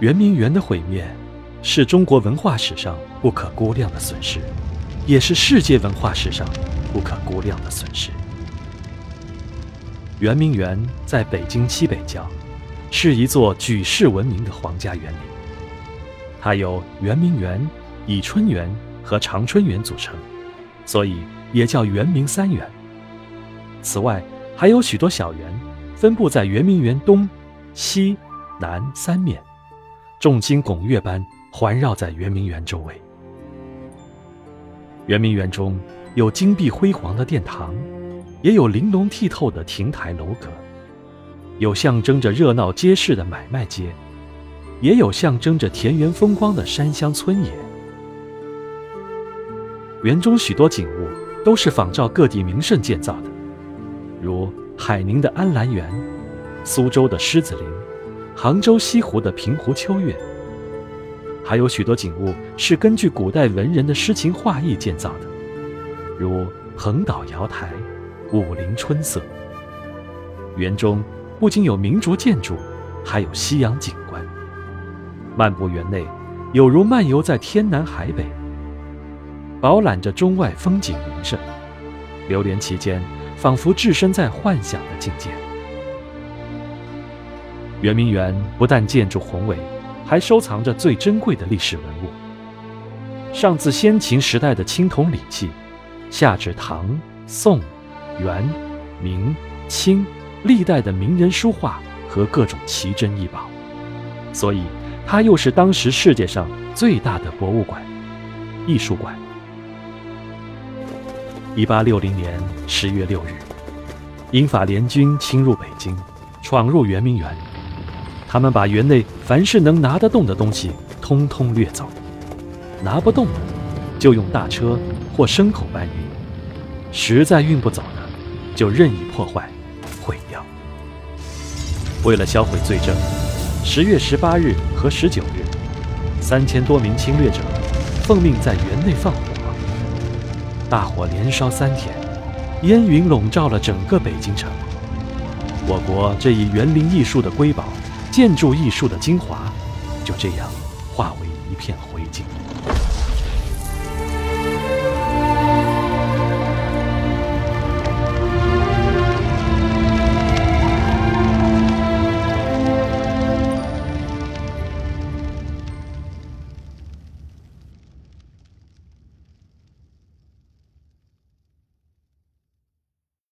圆明园的毁灭，是中国文化史上不可估量的损失，也是世界文化史上不可估量的损失。圆明园在北京西北郊，是一座举世闻名的皇家园林。它由圆明园、以春园和长春园组成，所以也叫圆明三园。此外，还有许多小园，分布在圆明园东、西、南三面，众星拱月般环绕在圆明园周围。圆明园中有金碧辉煌的殿堂。也有玲珑剔透的亭台楼阁，有象征着热闹街市的买卖街，也有象征着田园风光的山乡村野。园中许多景物都是仿照各地名胜建造的，如海宁的安澜园、苏州的狮子林、杭州西湖的平湖秋月。还有许多景物是根据古代文人的诗情画意建造的，如横岛瑶台。武陵春色。园中不仅有名竹建筑，还有西洋景观。漫步园内，有如漫游在天南海北，饱览着中外风景名胜。流连其间，仿佛置身在幻想的境界。圆明园不但建筑宏伟，还收藏着最珍贵的历史文物，上自先秦时代的青铜礼器，下至唐、宋。元、明、清历代的名人书画和各种奇珍异宝，所以它又是当时世界上最大的博物馆、艺术馆。一八六零年十月六日，英法联军侵入北京，闯入圆明园，他们把园内凡是能拿得动的东西通通掠走，拿不动的就用大车或牲口搬运，实在运不走的。就任意破坏、毁掉。为了销毁罪证，十月十八日和十九日，三千多名侵略者奉命在园内放火。大火连烧三天，烟云笼罩了整个北京城。我国这一园林艺术的瑰宝、建筑艺术的精华就这样化为一片灰烬。